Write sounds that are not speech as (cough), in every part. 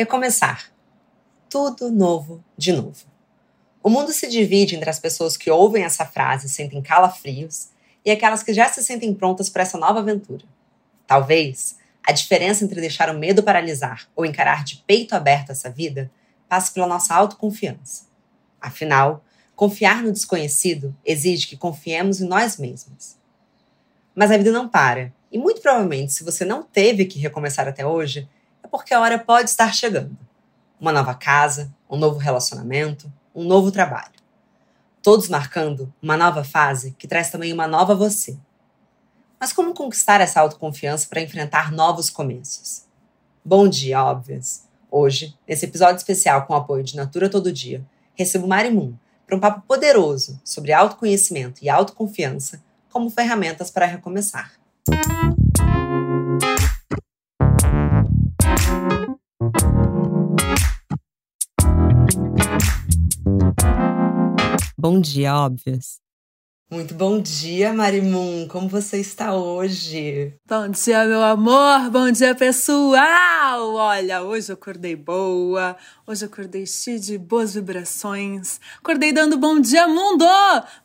Recomeçar. Tudo novo de novo. O mundo se divide entre as pessoas que ouvem essa frase e sentem calafrios e aquelas que já se sentem prontas para essa nova aventura. Talvez a diferença entre deixar o medo paralisar ou encarar de peito aberto essa vida passe pela nossa autoconfiança. Afinal, confiar no desconhecido exige que confiemos em nós mesmos. Mas a vida não para, e muito provavelmente, se você não teve que recomeçar até hoje, é porque a hora pode estar chegando. Uma nova casa, um novo relacionamento, um novo trabalho. Todos marcando uma nova fase que traz também uma nova você. Mas como conquistar essa autoconfiança para enfrentar novos começos? Bom dia, óbvias! Hoje, nesse episódio especial com o apoio de Natura Todo Dia, recebo Mari Moon para um papo poderoso sobre autoconhecimento e autoconfiança como ferramentas para recomeçar. Bom dia, óbvias. Muito bom dia, Marimun. Como você está hoje? Bom dia, meu amor. Bom dia, pessoal. Olha, hoje eu acordei boa. Hoje eu acordei cheio de boas vibrações. Acordei dando bom dia, mundo.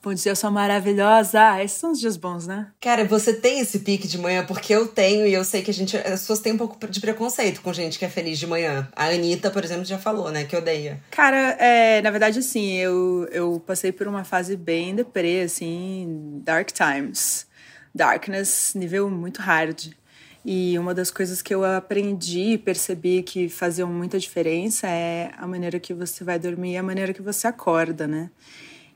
Bom dia, sua maravilhosa. Esses são os dias bons, né? Cara, você tem esse pique de manhã porque eu tenho e eu sei que a gente, as pessoas têm um pouco de preconceito com gente que é feliz de manhã. A Anitta, por exemplo, já falou, né, que odeia. Cara, é, na verdade, assim, eu, eu passei por uma fase bem deprê, assim Dark Times. Darkness, nível muito hard. E uma das coisas que eu aprendi e percebi que faziam muita diferença é a maneira que você vai dormir e a maneira que você acorda, né?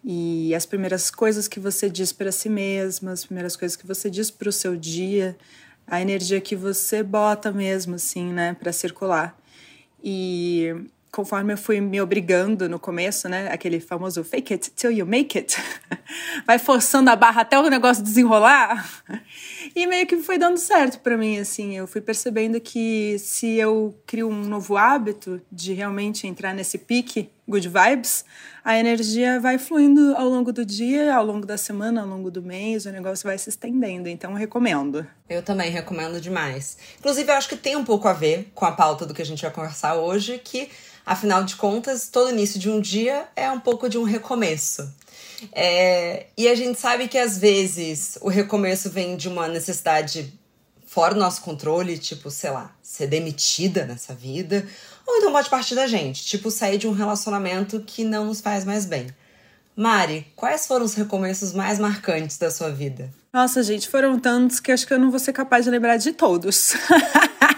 E as primeiras coisas que você diz para si mesma, as primeiras coisas que você diz para o seu dia, a energia que você bota mesmo, assim, né, para circular. E conforme eu fui me obrigando no começo, né? Aquele famoso fake it till you make it. (laughs) Vai forçando a barra até o negócio desenrolar. E meio que foi dando certo para mim, assim. Eu fui percebendo que se eu crio um novo hábito de realmente entrar nesse pique good vibes, a energia vai fluindo ao longo do dia, ao longo da semana, ao longo do mês, o negócio vai se estendendo. Então, recomendo. Eu também recomendo demais. Inclusive, eu acho que tem um pouco a ver com a pauta do que a gente vai conversar hoje, que Afinal de contas, todo início de um dia é um pouco de um recomeço. É, e a gente sabe que às vezes o recomeço vem de uma necessidade fora do nosso controle, tipo, sei lá, ser demitida nessa vida, ou então pode partir da gente, tipo, sair de um relacionamento que não nos faz mais bem. Mari, quais foram os recomeços mais marcantes da sua vida? Nossa, gente, foram tantos que acho que eu não vou ser capaz de lembrar de todos. (laughs)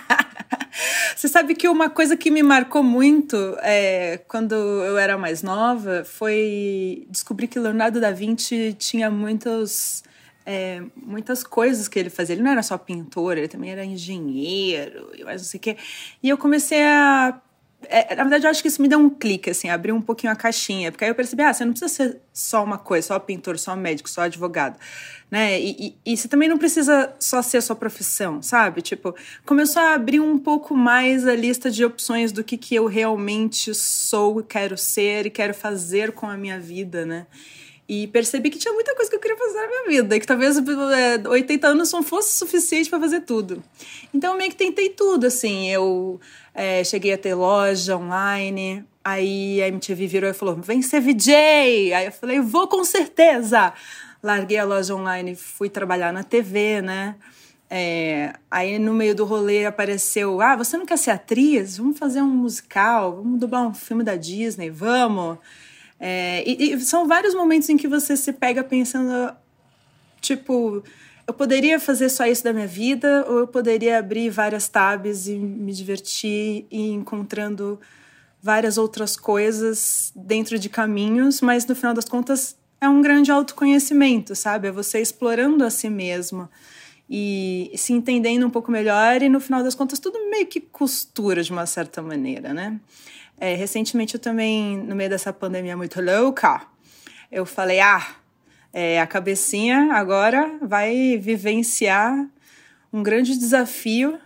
Você sabe que uma coisa que me marcou muito é, quando eu era mais nova foi descobrir que Leonardo da Vinci tinha muitos, é, muitas coisas que ele fazia. Ele não era só pintor, ele também era engenheiro e mais não sei o quê. E eu comecei a é, na verdade, eu acho que isso me deu um clique, assim, abriu um pouquinho a caixinha, porque aí eu percebi, ah, você não precisa ser só uma coisa, só pintor, só médico, só advogado, né? E, e, e você também não precisa só ser sua profissão, sabe? Tipo, começou a abrir um pouco mais a lista de opções do que, que eu realmente sou, quero ser e quero fazer com a minha vida, né? E percebi que tinha muita coisa que eu queria fazer na minha vida, e que talvez é, 80 anos não fosse suficiente para fazer tudo. Então, eu meio que tentei tudo, assim. Eu é, cheguei a ter loja online, aí a MTV virou e falou: vem ser VJ! Aí eu falei: vou com certeza! Larguei a loja online, fui trabalhar na TV, né? É, aí no meio do rolê apareceu: Ah, você não quer ser atriz? Vamos fazer um musical, vamos dublar um filme da Disney, vamos. É, e, e, são vários momentos em que você se pega pensando, tipo, eu poderia fazer só isso da minha vida, ou eu poderia abrir várias tabs e me divertir e encontrando várias outras coisas dentro de caminhos, mas no final das contas é um grande autoconhecimento, sabe? É você explorando a si mesmo e se entendendo um pouco melhor e no final das contas tudo meio que costura de uma certa maneira, né? É, recentemente eu também, no meio dessa pandemia muito louca, eu falei, ah, é, a cabecinha agora vai vivenciar um grande desafio.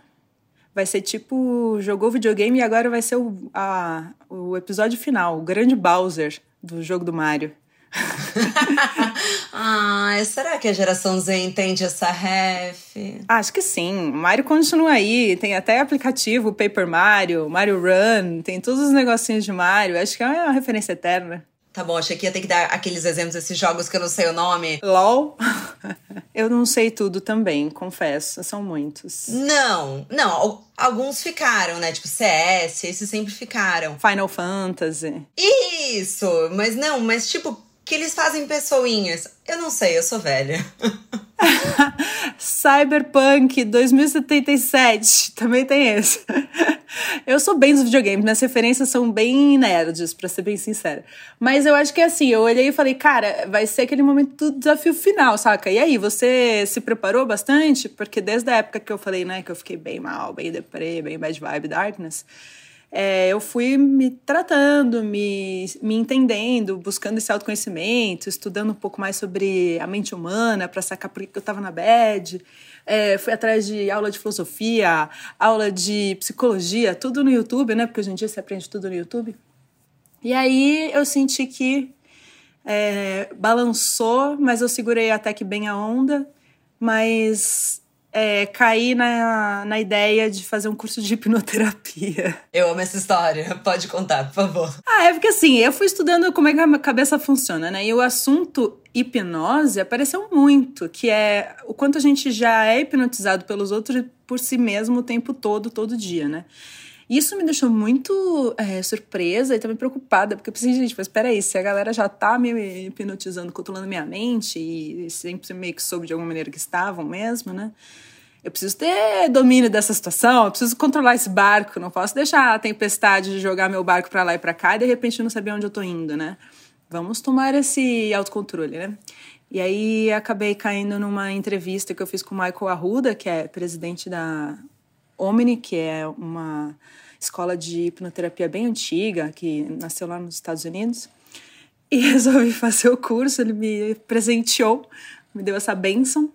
Vai ser tipo, jogou videogame e agora vai ser o, a, o episódio final, o grande Bowser do jogo do Mario. (laughs) ah, será que a geração Z entende essa ref? Acho que sim. Mario continua aí. Tem até aplicativo Paper Mario, Mario Run, tem todos os negocinhos de Mario. Acho que é uma referência eterna. Tá bom, achei que ia ter que dar aqueles exemplos desses jogos que eu não sei o nome. LOL? (laughs) eu não sei tudo também, confesso. São muitos. Não, não. Alguns ficaram, né? Tipo CS, esses sempre ficaram. Final Fantasy. Isso! Mas não, mas tipo, que eles fazem pessoinhas. Eu não sei, eu sou velha. (laughs) Cyberpunk 2077, também tem esse. eu sou bem dos videogames, minhas referências são bem nerds, pra ser bem sincera. Mas eu acho que assim, eu olhei e falei, cara, vai ser aquele momento do desafio final, saca? E aí, você se preparou bastante? Porque desde a época que eu falei, né, que eu fiquei bem mal, bem deprê, bem bad vibe, darkness é, eu fui me tratando, me, me entendendo, buscando esse autoconhecimento, estudando um pouco mais sobre a mente humana para sacar por que eu estava na bad. É, fui atrás de aula de filosofia, aula de psicologia, tudo no YouTube, né? Porque hoje em dia você aprende tudo no YouTube. E aí eu senti que é, balançou, mas eu segurei até que bem a onda. Mas é, caí na, na ideia de fazer um curso de hipnoterapia. Eu amo essa história. Pode contar, por favor. Ah, é porque assim, eu fui estudando como é que a cabeça funciona, né? E o assunto hipnose apareceu muito, que é o quanto a gente já é hipnotizado pelos outros por si mesmo o tempo todo, todo dia, né? Isso me deixou muito é, surpresa e também preocupada, porque eu pensei, gente, mas peraí, se a galera já tá me hipnotizando, controlando minha mente, e sempre meio que soube de alguma maneira que estavam mesmo, né? Eu preciso ter domínio dessa situação, eu preciso controlar esse barco, não posso deixar a tempestade jogar meu barco para lá e para cá e de repente não saber onde eu tô indo, né? Vamos tomar esse autocontrole, né? E aí acabei caindo numa entrevista que eu fiz com o Michael Arruda, que é presidente da Omni, que é uma escola de hipnoterapia bem antiga, que nasceu lá nos Estados Unidos. E (laughs) resolvi fazer o curso, ele me presenteou, me deu essa benção.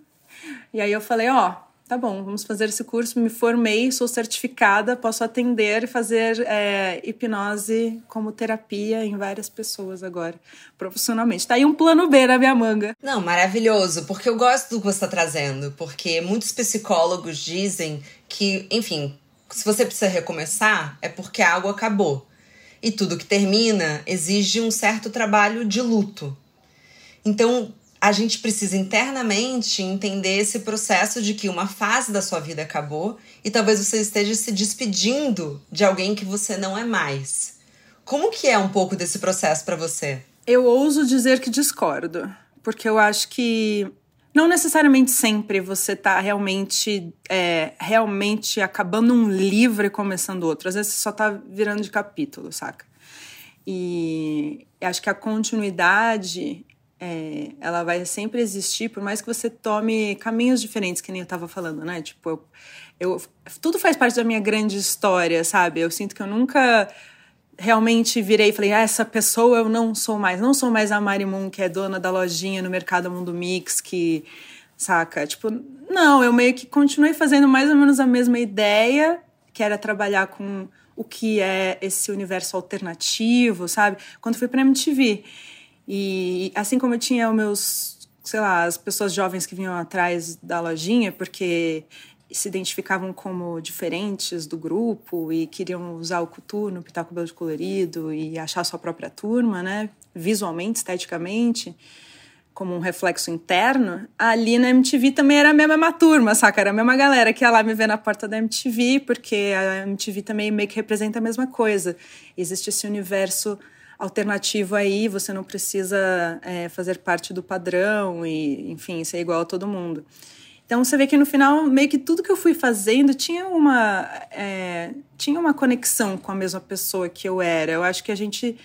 E aí eu falei, ó, oh, tá bom, vamos fazer esse curso. Me formei, sou certificada, posso atender e fazer é, hipnose como terapia em várias pessoas agora, profissionalmente. Tá aí um plano B na minha manga. Não, maravilhoso, porque eu gosto do que você está trazendo, porque muitos psicólogos dizem que, enfim, se você precisa recomeçar, é porque algo acabou. E tudo que termina exige um certo trabalho de luto. Então, a gente precisa internamente entender esse processo de que uma fase da sua vida acabou e talvez você esteja se despedindo de alguém que você não é mais. Como que é um pouco desse processo para você? Eu ouso dizer que discordo, porque eu acho que não necessariamente sempre você está realmente é, realmente acabando um livro e começando outro. Às vezes você só está virando de capítulo, saca? E acho que a continuidade é, ela vai sempre existir, por mais que você tome caminhos diferentes, que nem eu tava falando, né? Tipo, eu, eu, tudo faz parte da minha grande história, sabe? Eu sinto que eu nunca realmente virei e falei, ah, essa pessoa eu não sou mais. Não sou mais a Mari Moon, que é dona da lojinha no Mercado Mundo Mix, que, saca? Tipo, não, eu meio que continuei fazendo mais ou menos a mesma ideia, que era trabalhar com o que é esse universo alternativo, sabe? Quando fui pra MTV. E assim como eu tinha os meus, sei lá, as pessoas jovens que vinham atrás da lojinha, porque se identificavam como diferentes do grupo e queriam usar o coturno, pintar o cabelo de colorido e achar sua própria turma, né? Visualmente, esteticamente, como um reflexo interno. Ali na MTV também era a mesma turma, saca? Era a mesma galera que ia lá me ver na porta da MTV, porque a MTV também meio que representa a mesma coisa. Existe esse universo alternativo aí, você não precisa é, fazer parte do padrão e, enfim, ser igual a todo mundo. Então você vê que no final, meio que tudo que eu fui fazendo tinha uma, é, tinha uma conexão com a mesma pessoa que eu era. Eu acho que a gente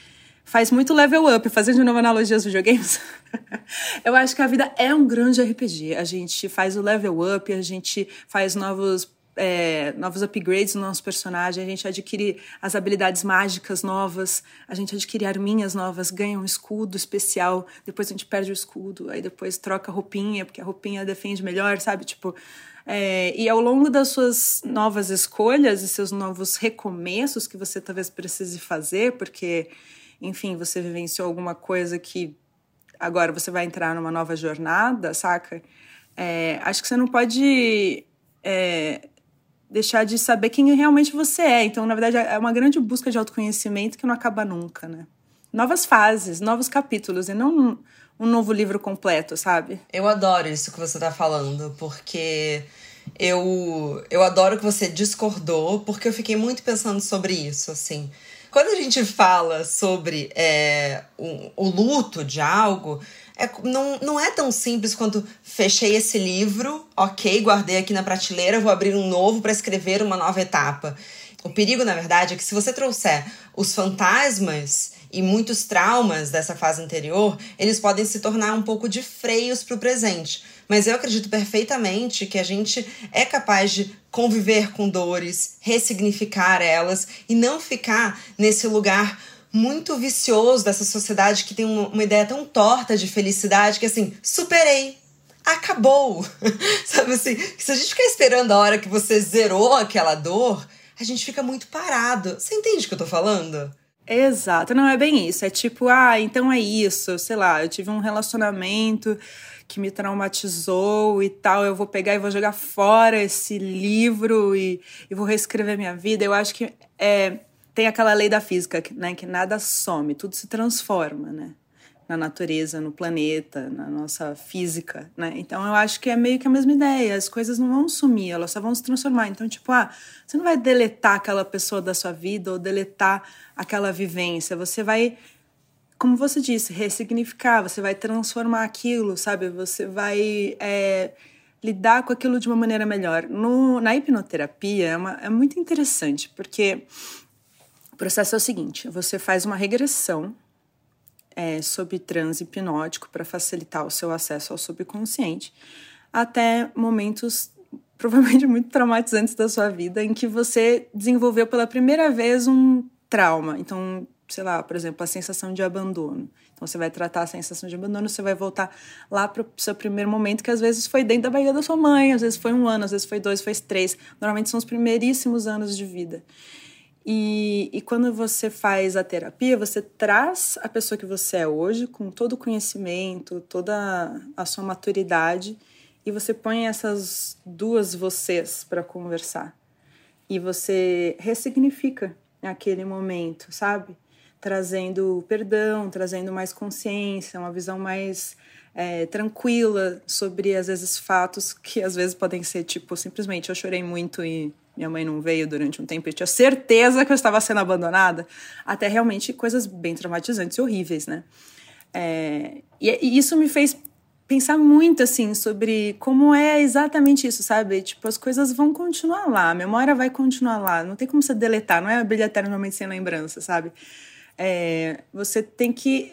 faz muito level up, fazendo de novo analogia aos videogames. (laughs) eu acho que a vida é um grande RPG. A gente faz o level up, a gente faz novos é, novos upgrades no nosso personagem, a gente adquire as habilidades mágicas novas, a gente adquire arminhas novas, ganha um escudo especial, depois a gente perde o escudo, aí depois troca a roupinha, porque a roupinha defende melhor, sabe? Tipo. É, e ao longo das suas novas escolhas e seus novos recomeços que você talvez precise fazer, porque, enfim, você vivenciou alguma coisa que agora você vai entrar numa nova jornada, saca? É, acho que você não pode é, deixar de saber quem realmente você é. Então, na verdade, é uma grande busca de autoconhecimento que não acaba nunca, né? Novas fases, novos capítulos, e não um, novo livro completo, sabe? Eu adoro isso que você tá falando, porque eu, eu adoro que você discordou, porque eu fiquei muito pensando sobre isso, assim. Quando a gente fala sobre é, o, o luto de algo, é, não, não é tão simples quanto fechei esse livro, ok, guardei aqui na prateleira, vou abrir um novo para escrever uma nova etapa. O perigo, na verdade, é que se você trouxer os fantasmas e muitos traumas dessa fase anterior, eles podem se tornar um pouco de freios para o presente. Mas eu acredito perfeitamente que a gente é capaz de conviver com dores, ressignificar elas e não ficar nesse lugar muito vicioso dessa sociedade que tem uma, ideia tão torta de felicidade que assim, superei, acabou. (laughs) Sabe assim, se a gente ficar esperando a hora que você zerou aquela dor, a gente fica muito parado. Você entende o que eu tô falando? Exato, não é bem isso. É tipo, ah, então é isso, sei lá, eu tive um relacionamento que me traumatizou e tal, eu vou pegar e vou jogar fora esse livro e, e vou reescrever minha vida. Eu acho que é, tem aquela lei da física, né, que nada some, tudo se transforma, né? Na natureza, no planeta, na nossa física, né? Então eu acho que é meio que a mesma ideia. As coisas não vão sumir, elas só vão se transformar. Então, tipo, ah, você não vai deletar aquela pessoa da sua vida ou deletar aquela vivência. Você vai, como você disse, ressignificar, você vai transformar aquilo, sabe? Você vai. É, lidar com aquilo de uma maneira melhor. No, na hipnoterapia é, uma, é muito interessante, porque o processo é o seguinte: você faz uma regressão é, sob transe hipnótico para facilitar o seu acesso ao subconsciente até momentos (laughs) provavelmente muito traumatizantes da sua vida em que você desenvolveu pela primeira vez um trauma. Então, sei lá, por exemplo, a sensação de abandono. Então, você vai tratar a sensação de abandono, você vai voltar lá para o seu primeiro momento, que às vezes foi dentro da barriga da sua mãe, às vezes foi um ano, às vezes foi dois, foi três. Normalmente são os primeiríssimos anos de vida. E, e quando você faz a terapia, você traz a pessoa que você é hoje, com todo o conhecimento, toda a sua maturidade, e você põe essas duas vocês para conversar. E você ressignifica aquele momento, sabe? Trazendo perdão, trazendo mais consciência, uma visão mais é, tranquila sobre, às vezes, fatos que às vezes podem ser tipo, simplesmente eu chorei muito e minha mãe não veio durante um tempo, eu tinha certeza que eu estava sendo abandonada, até realmente coisas bem traumatizantes e horríveis, né? É, e, e, isso me fez pensar muito, assim, sobre como é exatamente isso, sabe? Tipo, as coisas vão continuar lá, a memória vai continuar lá, não tem como você deletar, não é a brilha eternamente sem lembrança, sabe? É, você tem que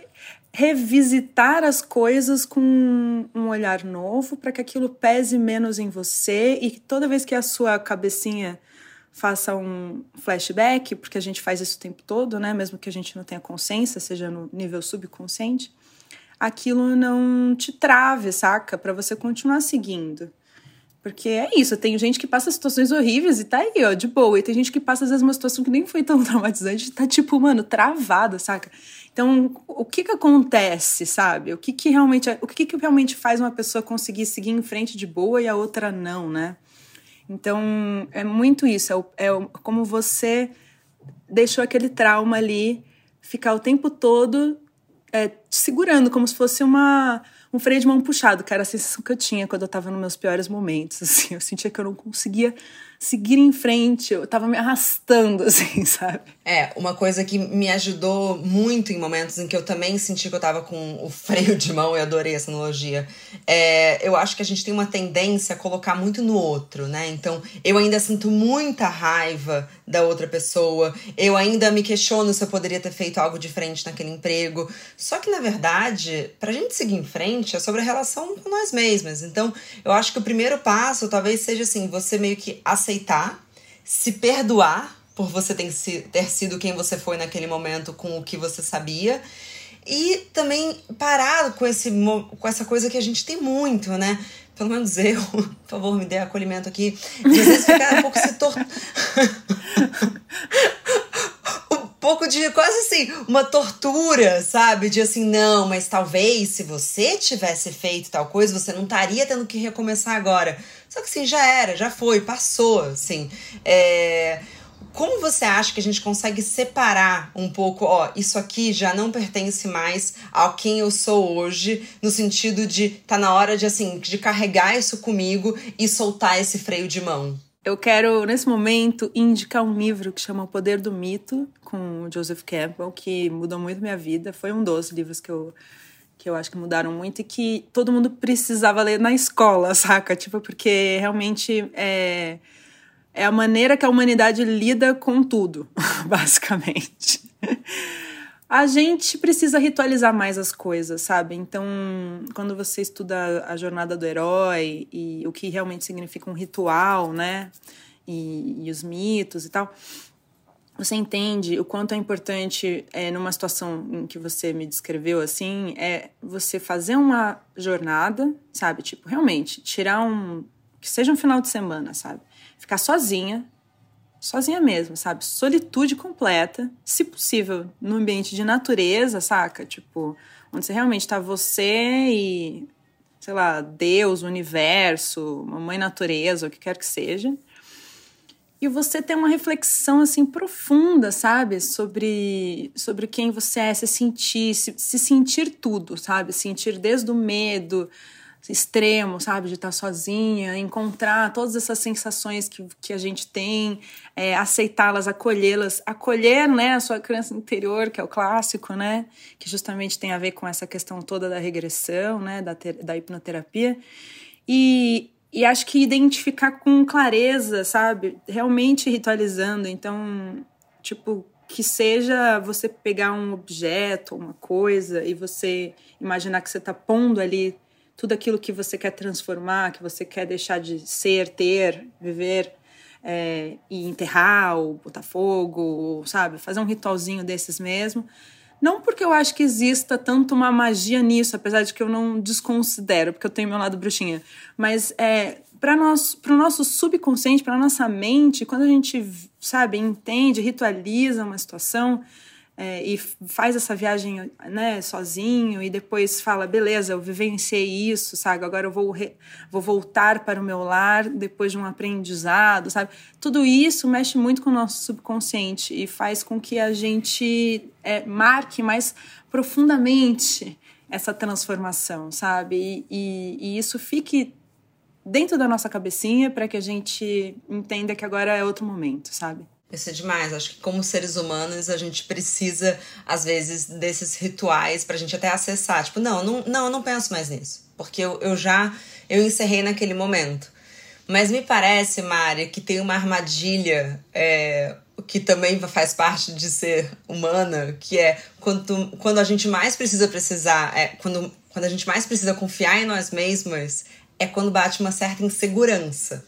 revisitar as coisas com um olhar novo para que aquilo pese menos em você e toda vez que a sua cabecinha faça um flashback, porque a gente faz isso o tempo todo, né, mesmo que a gente não tenha consciência, seja no nível subconsciente, aquilo não te trave, saca? Para você continuar seguindo. Porque é isso, tem gente que passa situações horríveis e tá aí, ó, de boa. E tem gente que passa, às vezes, uma situação que nem foi tão (laughs) traumatizante e tá, tipo, mano, travada, saca? Então, o que que acontece, sabe? O que que realmente, o que que realmente faz uma pessoa conseguir seguir em frente de boa e a outra não, né? Então, é muito isso, é, é como você deixou aquele trauma ali ficar o tempo todo é, segurando, como se fosse uma, um freio de mão puxado, era a sensação que eu tinha quando eu tava nos meus piores momentos, (laughs) assim, eu sentia que eu não conseguia seguir em frente, eu tava me arrastando, (laughs) assim, sabe? É, uma coisa que me ajudou muito em momentos em que eu também senti que eu tava com o freio de mão, eu adorei essa analogia. É, eu acho que a gente tem uma tendência a colocar muito no outro, né? Então, eu ainda sinto muita raiva da outra pessoa, eu ainda me questiono se eu poderia ter feito algo diferente naquele emprego. Só que, na verdade, pra gente seguir em frente é sobre a relação com nós mesmas. Então, eu acho que o primeiro passo talvez seja assim, você meio que aceitar, se perdoar por você ter, sido quem você foi naquele momento com o que você sabia. E também parar com, esse, com essa coisa que a gente tem muito, né? Pelo menos eu, (laughs) por favor, me dê acolhimento aqui. De às vezes ficar um pouco se tor... (laughs) pouco de quase assim, uma tortura, sabe? De assim, não, mas talvez se você tivesse feito tal coisa, você não estaria tendo que recomeçar agora. Só que assim, já era, já foi, passou, assim. É como você acha que a gente consegue separar um pouco, ó, isso aqui já não pertence mais ao quem eu sou hoje, no sentido de tá na hora de assim, de carregar isso comigo e soltar esse freio de mão? Eu quero, nesse momento, indicar um livro que chama O Poder do Mito, com Joseph Campbell, que mudou muito minha vida. Foi um dos livros que eu, que eu acho que mudaram muito e que todo mundo precisava ler na escola, (laughs) saca? Tipo, porque realmente é é a maneira que a humanidade lida com tudo, (laughs) basicamente. A gente precisa ritualizar mais as coisas, sabe? Então, quando você estuda a jornada do herói e o que realmente significa um ritual, né? E, e os mitos e tal, você entende o quanto é importante, é, numa situação em que você me descreveu assim, é você fazer uma jornada, sabe? Tipo, realmente, tirar um. que seja um final de semana, sabe? ficar sozinha, sozinha mesmo, sabe? Solitude completa, se possível, no ambiente de natureza, saca? Tipo, onde você realmente tá você e, sei lá, Deus, o universo, mamãe natureza, o que quer que seja. E você tem uma reflexão assim profunda, sabe, sobre sobre quem você é, se sentir, se, se sentir tudo, sabe, sentir desde o medo, extremo, sabe? De estar sozinha, encontrar todas essas sensações que, que a gente tem, é, aceitá-las, acolhê-las, acolher, né, a sua criança interior, que é o clássico, né? Que justamente tem a ver com essa questão toda da regressão, né? Da, ter, da hipnoterapia. E, e acho que identificar com clareza, sabe? Realmente ritualizando. Então, tipo, que seja você pegar um objeto, uma coisa, e você imaginar que você está pondo ali tudo aquilo que você quer transformar, que você quer deixar de ser, ter, viver é, e enterrar ou botar fogo, sabe? Fazer um ritualzinho desses mesmo. Não porque eu acho que exista tanto uma magia nisso, apesar de que eu não desconsidero, porque eu tenho meu lado bruxinha. Mas é, para o nosso subconsciente, para nossa mente, quando a gente, sabe, entende, ritualiza uma situação, é, e faz essa viagem né, sozinho e depois fala, beleza, eu vivenciei isso, sabe? Agora eu vou, re, vou voltar para o meu lar depois de um aprendizado, sabe? Tudo isso mexe muito com o nosso subconsciente e faz com que a gente é, marque mais profundamente essa transformação, sabe? E, e, e isso fique dentro da nossa cabecinha para que a gente entenda que agora é outro momento, sabe? Isso é demais. Acho que como seres humanos a gente precisa, às vezes, desses rituais pra gente até acessar. Tipo, não, não, não eu não penso mais nisso. Porque eu, eu já eu encerrei naquele momento. Mas me parece, Mari, que tem uma armadilha é, que também faz parte de ser humana, que é quando, quando a gente mais precisa precisar, é, quando, quando a gente mais precisa confiar em nós mesmas, é quando bate uma certa insegurança.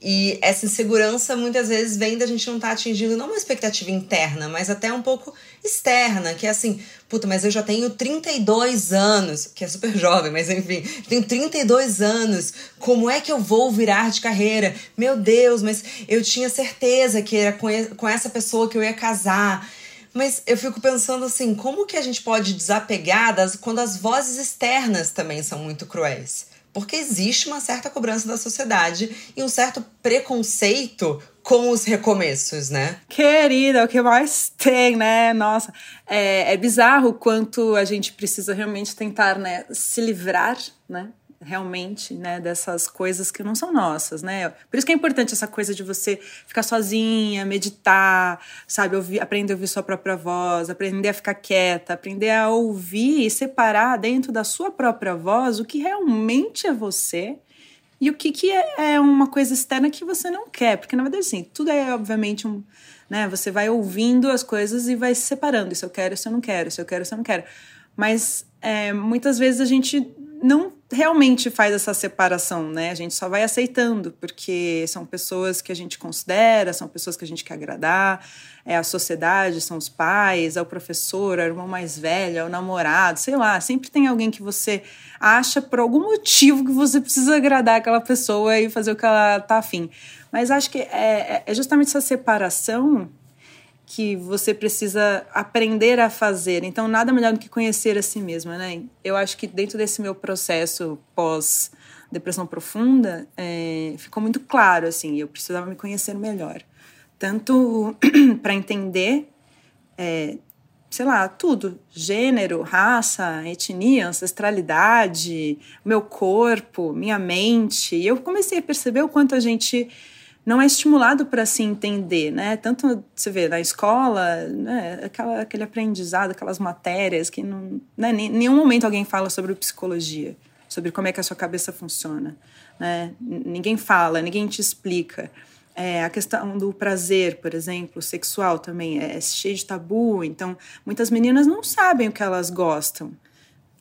E essa insegurança muitas vezes vem da gente não estar tá atingindo não uma expectativa interna, mas até um pouco externa, que é assim, puta, mas eu já tenho 32 anos, que é super jovem, mas enfim, tenho 32 anos, como é que eu vou virar de carreira? Meu Deus, mas eu tinha certeza que era com essa pessoa que eu ia casar. Mas eu fico pensando assim, como que a gente pode desapegar das, quando as vozes externas também são muito cruéis? Porque existe uma certa cobrança da sociedade e um certo preconceito com os recomeços, né? Querida, o que mais tem, né? Nossa, é, é bizarro quanto a gente precisa realmente tentar, né, se livrar, né? Realmente, né, dessas coisas que não são nossas, né? Por isso que é importante essa coisa de você ficar sozinha, meditar, sabe, ouvir, aprender a ouvir sua própria voz, aprender a ficar quieta, aprender a ouvir e separar dentro da sua própria voz o que realmente é você e o que, que é, é uma coisa externa que você não quer, porque na verdade assim, tudo é obviamente um, né, você vai ouvindo as coisas e vai se separando, isso eu quero, isso eu não quero, isso eu quero, isso eu não quero. Mas é, muitas vezes a gente não realmente faz essa separação, né? A gente só vai aceitando, porque são pessoas que a gente considera, são pessoas que a gente quer agradar, é a sociedade, são os pais, é o professor, é o irmão mais velho, é o namorado, sei lá, sempre tem alguém que você acha por algum motivo que você precisa agradar aquela pessoa e fazer o que ela tá afim. Mas acho que é, é, é justamente essa separação que você precisa aprender a fazer. Então, nada melhor do que conhecer a si mesma, né? Eu acho que dentro desse meu processo pós depressão profunda, é, ficou muito claro assim, eu precisava me conhecer melhor, tanto (clears throat) para entender, é, sei lá, tudo, gênero, raça, etnia, ancestralidade, meu corpo, minha mente. E eu comecei a perceber o quanto a gente não é estimulado para se entender, né? Tanto você vê na escola, né? Aquela, aquele aprendizado, aquelas matérias que não, né? em nenhum momento alguém fala sobre psicologia, sobre como é que a sua cabeça funciona, né? Ninguém fala, ninguém te explica. É, a questão do prazer, por exemplo, sexual também é, é cheio de tabu, então muitas meninas não sabem o que elas gostam,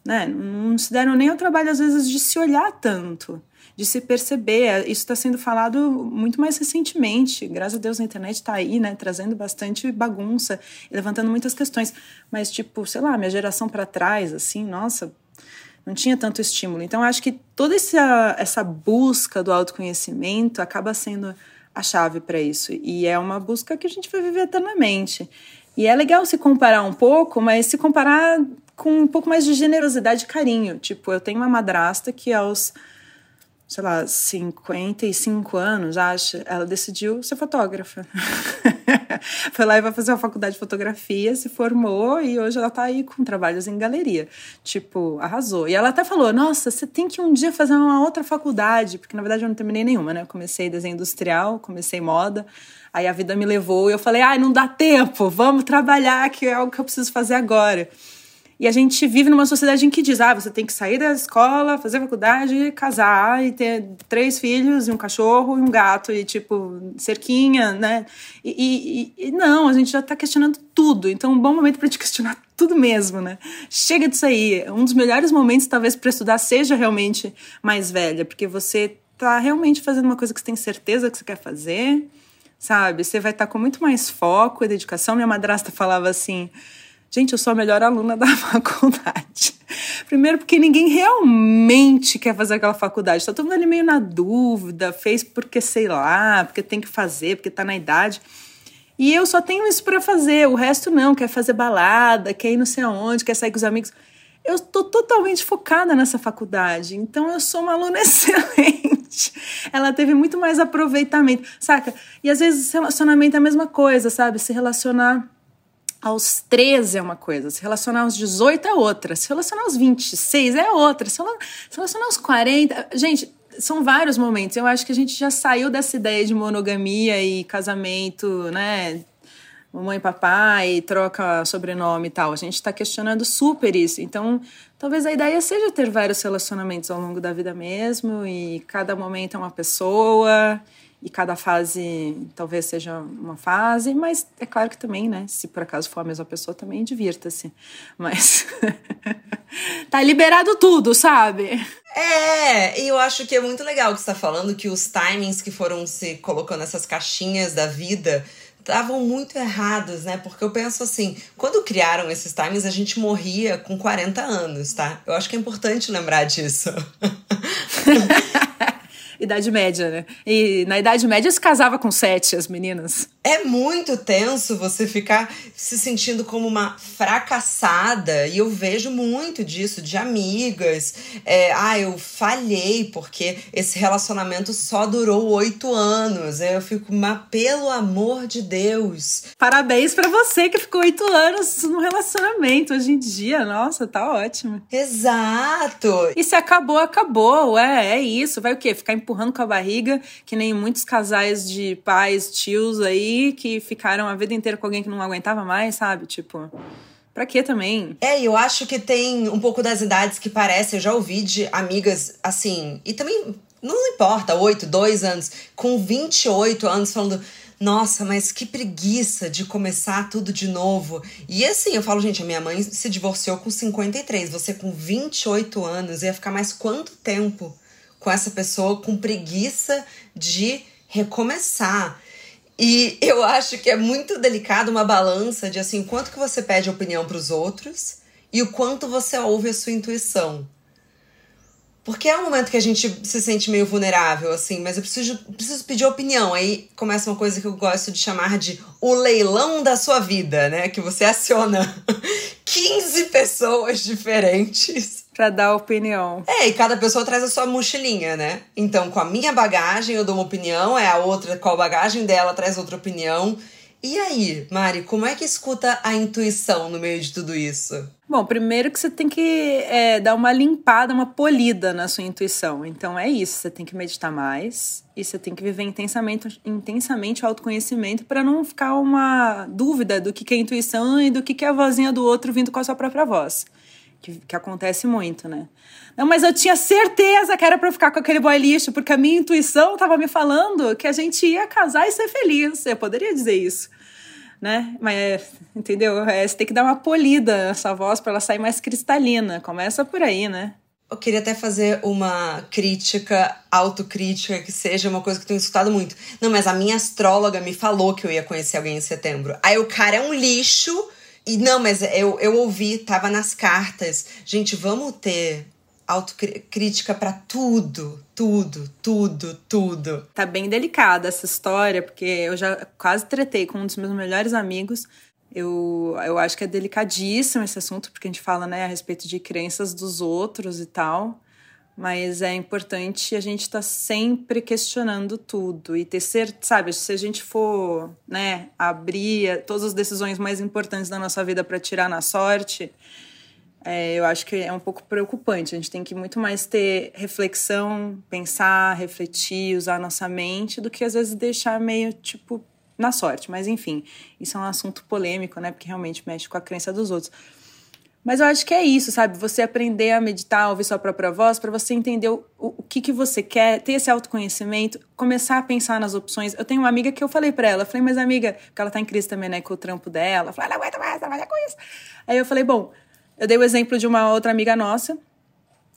né? Não se deram nem ao trabalho às vezes de se olhar tanto de se perceber. Isso está sendo falado muito mais recentemente. Graças a Deus a internet está aí, né, trazendo bastante bagunça levantando muitas questões. Mas, tipo, sei lá, minha geração para trás, assim, nossa, não tinha tanto estímulo. Então, acho que toda essa, essa busca do autoconhecimento acaba sendo a chave para isso. E é uma busca que a gente vai viver eternamente. E é legal se comparar um pouco, mas se comparar com um pouco mais de generosidade e carinho. Tipo, eu tenho uma madrasta que aos sei lá, 55 anos, acha, ela decidiu ser fotógrafa. (laughs) Foi lá e vai fazer uma faculdade de fotografia, se formou e hoje ela tá aí com trabalhos em galeria. Tipo, arrasou. E ela até falou: Nossa, você tem que um dia fazer uma outra faculdade, porque na verdade eu não terminei nenhuma, né? Eu comecei desenho industrial, comecei moda. Aí a vida me levou e eu falei: Ai, não dá tempo, vamos trabalhar, que é algo que eu preciso fazer agora. E a gente vive numa sociedade em que diz: ah, você tem que sair da escola, fazer faculdade, casar e ter três filhos, e um cachorro e um gato, e tipo, cerquinha, né? E, e, e não, a gente já tá questionando tudo. Então, um bom momento pra gente questionar (laughs) tudo mesmo, né? Chega disso aí. Um dos melhores momentos, talvez, para estudar seja realmente mais velha, porque você tá realmente fazendo uma coisa que você tem certeza que você quer fazer, sabe? Você vai estar tá com muito mais foco e dedicação. Minha madrasta falava assim Gente, eu sou a melhor aluna da (laughs) faculdade. Primeiro, porque ninguém realmente quer fazer aquela faculdade. Tá todo mundo ali meio na dúvida, fez porque sei lá, porque tem que fazer, porque tá na idade. E eu só tenho isso para fazer, o resto não, quer fazer balada, quer ir não sei aonde, quer sair com os amigos. Eu tô totalmente focada nessa faculdade, então eu sou uma aluna (laughs) excelente. Ela teve muito mais aproveitamento, saca? E às vezes relacionamento é a mesma coisa, sabe? Se relacionar aos 13 é uma coisa, se relacionar aos 18 é outra, se relacionar aos 26 é outra, se relacionar aos 40. Gente, são vários momentos. Eu acho que a gente já saiu dessa ideia de monogamia e casamento, né? Mamãe e papai, troca sobrenome e tal. A gente está questionando super isso. Então, talvez a ideia seja ter vários relacionamentos ao longo da vida mesmo, e cada momento é uma pessoa e cada fase talvez seja uma fase, mas é claro que também, né? Se por acaso for a mesma pessoa, também divirta-se. Mas (laughs) tá liberado tudo, sabe? É, e eu acho que é muito legal que você tá falando que os timings que foram se colocando nessas caixinhas da vida estavam muito errados, né? Porque eu penso assim, quando criaram esses timings, a gente morria com 40 anos, tá? Eu acho que é importante lembrar disso. (laughs) Idade Média, né? E na Idade Média se casava com sete, as meninas. É muito tenso você ficar se sentindo como uma fracassada. E eu vejo muito disso de amigas. É, ah, eu falhei porque esse relacionamento só durou oito anos. Aí eu fico, mas pelo amor de Deus. Parabéns para você que ficou oito anos no relacionamento hoje em dia. Nossa, tá ótimo. Exato. E se acabou, acabou. É, é isso. Vai o quê? Ficar empurrando com a barriga, que nem muitos casais de pais, tios aí, que ficaram a vida inteira com alguém que não aguentava mais, sabe? Tipo. Pra quê também? É, eu acho que tem um pouco das idades que parece, eu já ouvi de amigas assim, e também não importa, 8, 2 anos, com 28 anos falando, nossa, mas que preguiça de começar tudo de novo. E assim, eu falo, gente, a minha mãe se divorciou com 53, você com 28 anos, ia ficar mais quanto tempo? Com essa pessoa com preguiça de recomeçar. E (laughs) eu acho que é muito delicado uma balança de assim, quanto que você pede opinião para os outros e o quanto você ouve a sua intuição. Porque é um momento que a gente se sente meio vulnerável, assim, mas eu preciso, preciso pedir opinião. Aí começa uma coisa que eu gosto de chamar de o leilão da sua vida, né? Que você aciona (laughs) 15 pessoas diferentes. Pra dar opinião. É, e cada pessoa traz a sua mochilinha, né? Então, com a minha bagagem eu dou uma opinião, é a outra com a bagagem dela traz outra opinião. E aí, Mari, como é que escuta a intuição no meio de tudo isso? Bom, primeiro que você tem que é, dar uma limpada, uma polida na sua intuição. Então é isso, você tem que meditar mais e você tem que viver intensamente, intensamente o autoconhecimento para não ficar uma dúvida do que é intuição e do que é a vozinha do outro vindo com a sua própria voz. Que, que acontece muito, né? Não, mas eu tinha certeza que era para ficar com aquele boy lixo, porque a minha intuição estava me falando que a gente ia casar e ser feliz. Eu poderia dizer isso né? Mas, entendeu? É, você tem que dar uma polida nessa voz para ela sair mais cristalina. Começa por aí, né? Eu queria até fazer uma crítica, autocrítica, que seja uma coisa que eu tenho escutado muito. Não, mas a minha astróloga me falou que eu ia conhecer alguém em setembro. Aí o cara é um lixo. E não, mas eu, eu ouvi, tava nas cartas. Gente, vamos ter autocrítica para tudo, tudo, tudo, tudo. Tá bem delicada essa história, porque eu já quase tretei com um dos meus melhores amigos. Eu, eu acho que é delicadíssimo esse assunto, porque a gente fala né, a respeito de crenças dos outros e tal. Mas é importante a gente estar tá sempre questionando tudo e ter certeza, sabe, se a gente for, né, abrir todas as decisões mais importantes da nossa vida para tirar na sorte, é, eu acho que é um pouco preocupante. A gente tem que muito mais ter reflexão, pensar, refletir, usar a nossa mente, do que às vezes deixar meio tipo na sorte. Mas enfim, isso é um assunto polêmico, né? Porque realmente mexe com a crença dos outros. Mas eu acho que é isso, sabe? Você aprender a meditar, ouvir sua própria voz, para você entender o, o, que, que você quer, ter esse autoconhecimento, começar a pensar nas opções. Eu tenho uma amiga que eu falei para ela, falei, mas amiga, porque ela tá em crise também, né, com o trampo dela, falei, ela aguenta mais trabalhar com isso. Aí eu falei, bom, eu dei o exemplo de uma outra amiga nossa,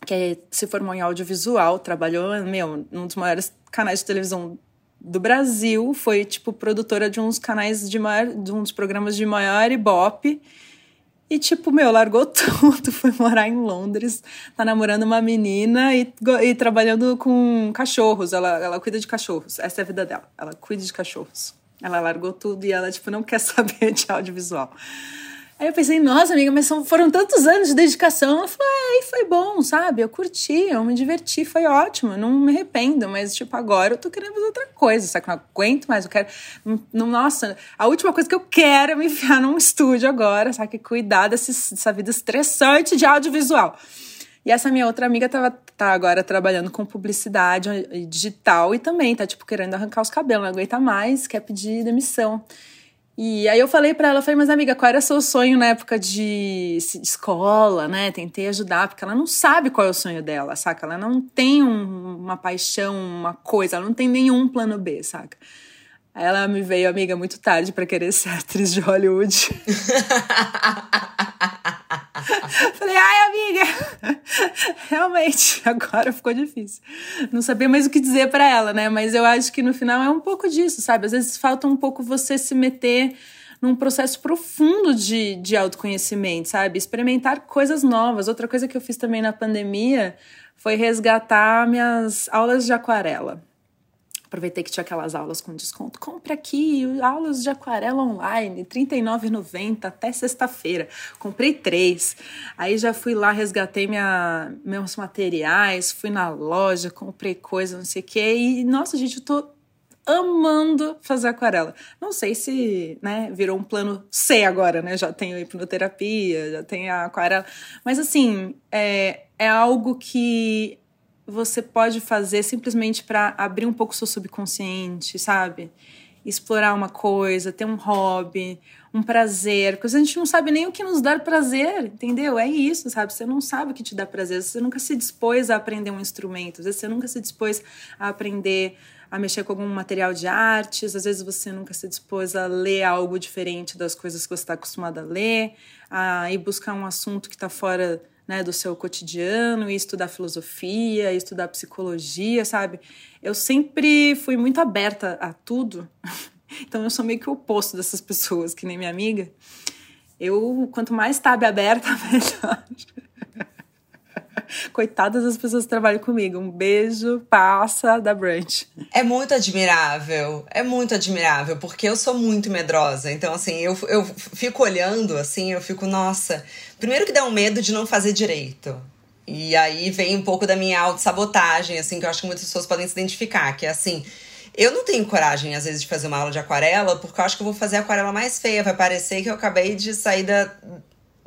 que se formou em audiovisual, trabalhou, meu, num dos maiores canais de televisão do Brasil, foi, tipo, produtora de uns canais de maior, de uns programas de maior ibope. E, tipo, meu, largou (laughs) tudo, foi morar em Londres, tá namorando uma menina e, e trabalhando com cachorros. Ela, ela cuida de cachorros, essa é a vida dela. Ela cuida de cachorros. Ela largou tudo e ela, tipo, não quer (laughs) saber de audiovisual. Aí eu pensei, nossa, amiga, mas foram tantos anos de dedicação. Ela falou, é, e foi bom, sabe? Eu curti, eu me diverti, foi ótimo, não me arrependo, mas, tipo, agora eu tô querendo fazer outra coisa, sabe? Não aguento mais, eu quero. Nossa, a última coisa que eu quero é me enfiar num estúdio agora, sabe? Cuidar desse, dessa vida estressante de audiovisual. E essa minha outra amiga tava, tá agora trabalhando com publicidade digital e também tá, tipo, querendo arrancar os cabelos, não aguenta mais, quer pedir demissão. E aí eu falei para ela, falei, mas amiga, qual era seu sonho na época de, de, escola, né? Tentei ajudar, porque ela não sabe qual é o sonho dela, saca? Ela não tem um, uma paixão, uma coisa, ela não tem nenhum plano B, saca? Aí ela me veio, amiga, muito tarde para querer ser (laughs) atriz de Hollywood. (laughs) Ai, amiga, (laughs) realmente, agora ficou difícil. Não sabia mais o que dizer para ela, né? Mas eu acho que no final é um pouco disso, sabe? Às vezes falta um pouco você se meter num processo profundo de, de autoconhecimento, sabe? Experimentar coisas novas. Outra coisa que eu fiz também na pandemia foi resgatar minhas aulas de aquarela. Aproveitei que tinha aquelas aulas com desconto. Compre aqui aulas de aquarela online, R$ 39,90 até sexta-feira. Comprei três. Aí já fui lá, resgatei minha, meus materiais, fui na loja, comprei coisa, não sei o quê. E, nossa, gente, eu tô amando fazer aquarela. Não sei se, né, virou um plano C agora, né? Já tenho hipnoterapia, já tenho a aquarela. Mas, assim, é, é algo que você pode fazer simplesmente para abrir um pouco o seu subconsciente, sabe? Explorar uma coisa, ter um hobby, um prazer, porque a gente não sabe nem o que nos dá prazer, entendeu? É isso, sabe? Você não sabe o que te dá prazer, você nunca se dispôs a aprender um instrumento, às vezes você nunca se dispôs a aprender a mexer com algum material de artes, às vezes você nunca se dispôs a ler algo diferente das coisas que você está acostumado a ler, a ir buscar um assunto que está fora né, do seu cotidiano, e estudar filosofia, e estudar psicologia, sabe? Eu sempre fui muito aberta a tudo. (laughs) Então eu sou meio que o oposto dessas pessoas, que nem minha amiga. Eu, quanto mais tab aberta, (laughs) melhor. (laughs) coitadas das pessoas que trabalham comigo. Um beijo, passa da Brunch. É muito admirável, é muito admirável, porque eu sou muito medrosa. Então, assim, eu, eu fico olhando, assim, eu fico, nossa. Primeiro que dá um medo de não fazer direito. E aí vem um pouco da minha autossabotagem, assim, que eu acho que muitas pessoas podem se identificar, que é assim. Eu não tenho coragem, às vezes, de fazer uma aula de aquarela, porque eu acho que eu vou fazer aquarela mais feia. Vai parecer que eu acabei de sair da,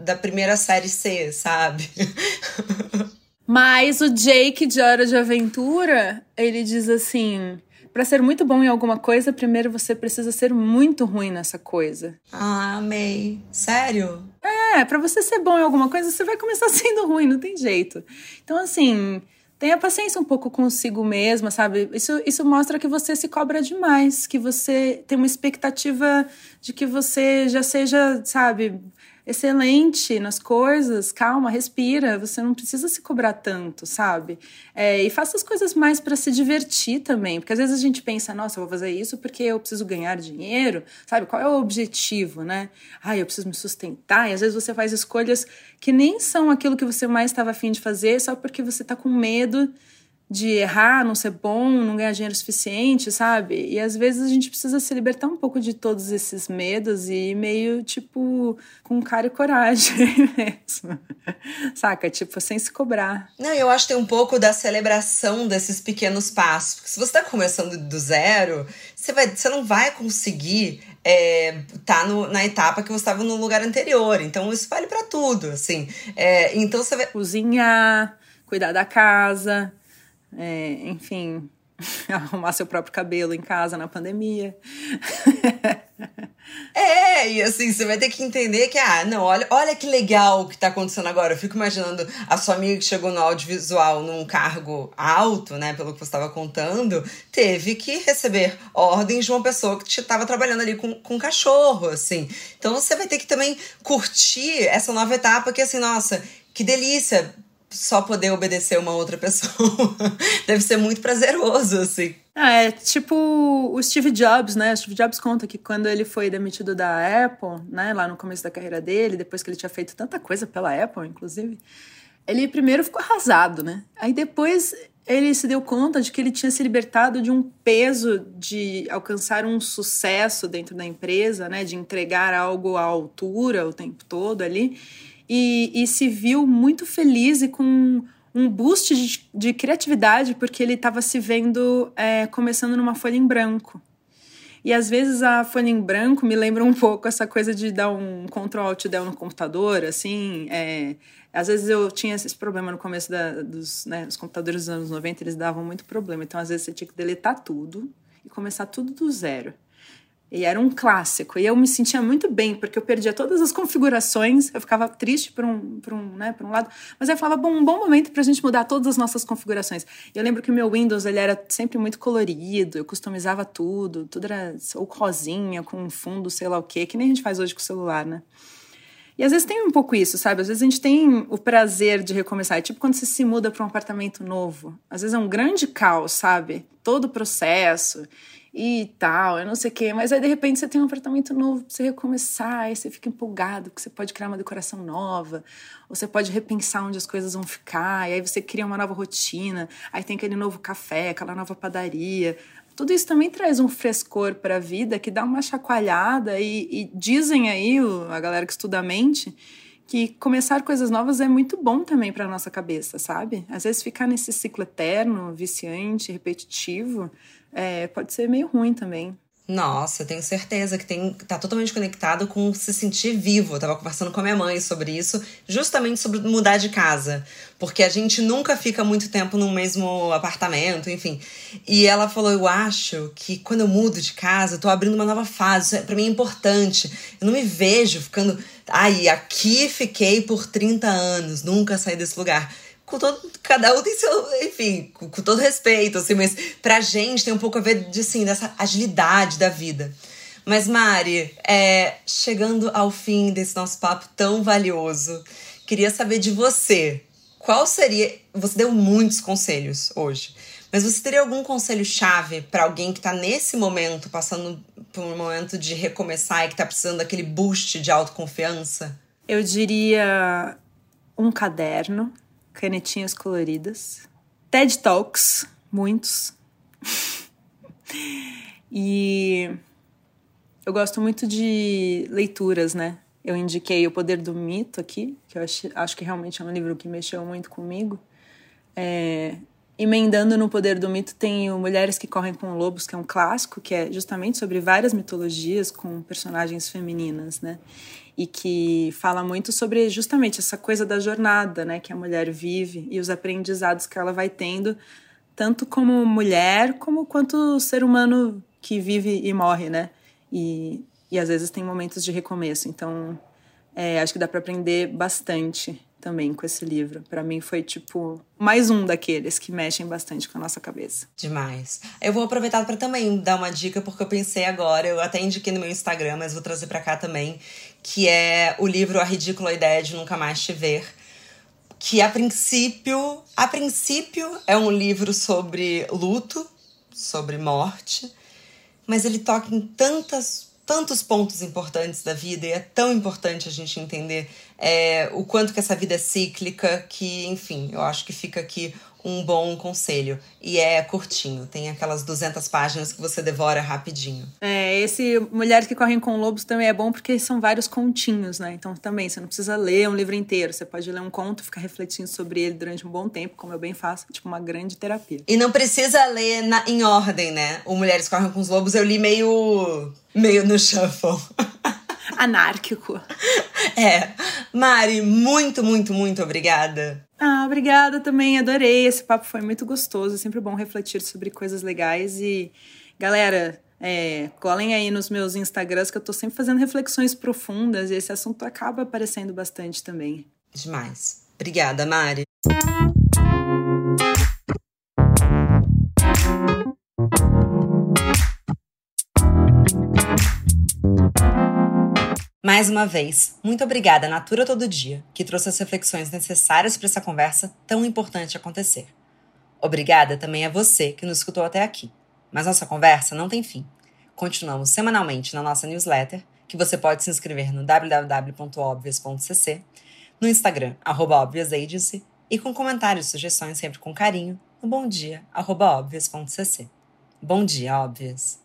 da primeira série C, sabe? (laughs) Mas o Jake de Hora de Aventura, ele diz assim: para ser muito bom em alguma coisa, primeiro você precisa ser muito ruim nessa coisa. Ah, amei. Sério? É, para você ser bom em alguma coisa, você vai começar (laughs) sendo ruim, não tem jeito. Então, assim, tenha paciência um pouco consigo mesma, sabe? Isso, isso mostra que você se cobra demais, que você tem uma expectativa de que você já seja, sabe, excelente nas coisas, calma, respira, você não precisa se cobrar tanto, sabe? É, e faça as coisas mais para se divertir também, porque às vezes a gente pensa, nossa, eu vou fazer isso porque eu preciso ganhar dinheiro, sabe? Qual é o objetivo, né? Ah, eu preciso me sustentar, e às vezes você faz escolhas que nem são aquilo que você mais estava afim de fazer, só porque você está com medo de errar, não ser bom, não ganhar dinheiro suficiente, sabe? E às vezes a gente precisa se libertar um pouco de todos esses medos e meio, tipo, com cara e coragem (laughs) mesmo. Saca? Tipo, sem se cobrar. Não, eu acho que tem um pouco da celebração desses pequenos passos. Porque se você tá começando do zero, você, vai, você não vai conseguir é, tá no, na etapa que você estava no lugar anterior. Então, isso vale para tudo, assim. É, então, você vai... Cozinhar, cuidar da casa, é, enfim, (laughs) arrumar seu próprio cabelo em casa na pandemia. (laughs) É, e assim, você vai ter que entender que, ah, não, olha, olha que legal o que tá acontecendo agora. Eu fico imaginando a sua amiga que chegou no audiovisual num cargo alto, né, pelo que você estava contando, teve que receber ordens de uma pessoa que estava trabalhando ali com, com cachorro, assim. Então você vai ter que também curtir essa nova etapa que, assim, nossa, que delícia só poder obedecer uma outra pessoa (laughs) deve ser muito prazeroso, assim. Ah, é tipo o Steve Jobs, né? O Steve Jobs conta que quando ele foi demitido da Apple, né, lá no começo da carreira dele, depois que ele tinha feito tanta coisa pela Apple, inclusive, ele primeiro ficou arrasado, né? Aí depois ele se deu conta de que ele tinha se libertado de um peso de alcançar um sucesso dentro da empresa, né, de entregar algo à altura o tempo todo ali e, e se viu muito feliz e com um boost de, de criatividade, porque ele estava se vendo é, começando numa folha em branco. E às vezes a folha em branco me lembra um pouco essa coisa de dar um Ctrl Alt Del no computador, assim. É, às vezes eu tinha esse problema no começo da, dos né, os computadores dos anos 90, eles davam muito problema. Então às vezes você tinha que deletar tudo e começar tudo do zero. E era um clássico. E eu me sentia muito bem, porque eu perdia todas as configurações, eu ficava triste por um, por um, né, por um lado, mas eu falava, bom, um bom momento para a gente mudar todas as nossas configurações. E eu lembro que o meu Windows ele era sempre muito colorido, eu customizava tudo, tudo era ou rosinha, com um fundo, sei lá o quê, que nem a gente faz hoje com o celular, né? E às vezes tem um pouco isso, sabe? Às vezes a gente tem o prazer de recomeçar. É tipo quando você se muda para um apartamento novo. Às vezes é um grande caos, sabe? Todo o processo e tal, eu não sei o quê. Mas aí, de repente, você tem um apartamento novo pra você recomeçar, aí você fica empolgado, que você pode criar uma decoração nova, ou você pode repensar onde as coisas vão ficar, e aí você cria uma nova rotina, aí tem aquele novo café, aquela nova padaria. Tudo isso também traz um frescor para a vida que dá uma chacoalhada, e, e dizem aí, a galera que estuda a mente, que começar coisas novas é muito bom também para nossa cabeça, sabe? Às vezes ficar nesse ciclo eterno, viciante, repetitivo, é, pode ser meio ruim também. Nossa, tenho certeza que tem, tá totalmente conectado com se sentir vivo. Eu tava conversando com a minha mãe sobre isso, justamente sobre mudar de casa. Porque a gente nunca fica muito tempo no mesmo apartamento, enfim. E ela falou: Eu acho que quando eu mudo de casa, eu tô abrindo uma nova fase. Isso é, pra mim é importante. Eu não me vejo ficando. Ai, aqui fiquei por 30 anos, nunca saí desse lugar com todo, cada um tem seu, enfim, com, com, todo respeito, assim, mas pra gente tem um pouco a ver de, assim, dessa agilidade da vida. Mas, Mari, é, chegando ao fim desse nosso papo tão valioso, queria saber de você. Qual seria. Você deu muitos conselhos hoje, mas você teria algum conselho-chave para alguém que está nesse momento, passando por um momento de recomeçar e que está precisando daquele boost de autoconfiança? Eu diria um caderno canetinhas coloridas, TED Talks, muitos. (laughs) e eu gosto muito de leituras, né? Eu indiquei O Poder do Mito aqui, que eu acho, acho que realmente é um livro que mexeu muito comigo. É, emendando no Poder do Mito tem o Mulheres que Correm com Lobos, que é um clássico, que é justamente sobre várias mitologias com personagens femininas, né? E que fala muito sobre justamente essa coisa da jornada, né? Que a mulher vive e os aprendizados que ela vai tendo, tanto como mulher, como quanto ser humano que vive e morre, né? E e às vezes tem momentos de recomeço. Então, é, acho que dá para aprender bastante também com esse livro. Para mim foi tipo mais um daqueles que mexem bastante com a nossa cabeça. Demais. Eu vou aproveitar para também dar uma dica porque eu pensei agora, eu até indiquei no meu Instagram, mas vou trazer para cá também, que é o livro A Ridícula Ideia de Nunca Mais Te Ver, que a princípio, a princípio é um livro sobre luto, sobre morte, mas ele toca em tantas tantos pontos importantes da vida e é tão importante a gente entender é, o quanto que essa vida é cíclica que, enfim, eu acho que fica aqui um bom conselho. E é curtinho, tem aquelas 200 páginas que você devora rapidinho. É, esse Mulheres que Correm com Lobos também é bom porque são vários continhos, né? Então também, você não precisa ler um livro inteiro, você pode ler um conto, ficar refletindo sobre ele durante um bom tempo, como eu bem faço, tipo uma grande terapia. E não precisa ler na, em ordem, né? O Mulheres que Correm com os Lobos eu li meio, meio no shuffle. (laughs) Anárquico. É. Mari, muito, muito, muito obrigada obrigada também, adorei. Esse papo foi muito gostoso. É sempre bom refletir sobre coisas legais. E, galera, é, colhem aí nos meus Instagrams que eu tô sempre fazendo reflexões profundas e esse assunto acaba aparecendo bastante também. Demais. Obrigada, Mari. Mais uma vez, muito obrigada Natura Todo Dia, que trouxe as reflexões necessárias para essa conversa tão importante acontecer. Obrigada também a você que nos escutou até aqui. Mas nossa conversa não tem fim. Continuamos semanalmente na nossa newsletter, que você pode se inscrever no www.obvious.cc, no Instagram, obviousagency, e com comentários e sugestões sempre com carinho no bomdia.obvious.cc. Bom dia, Obvious!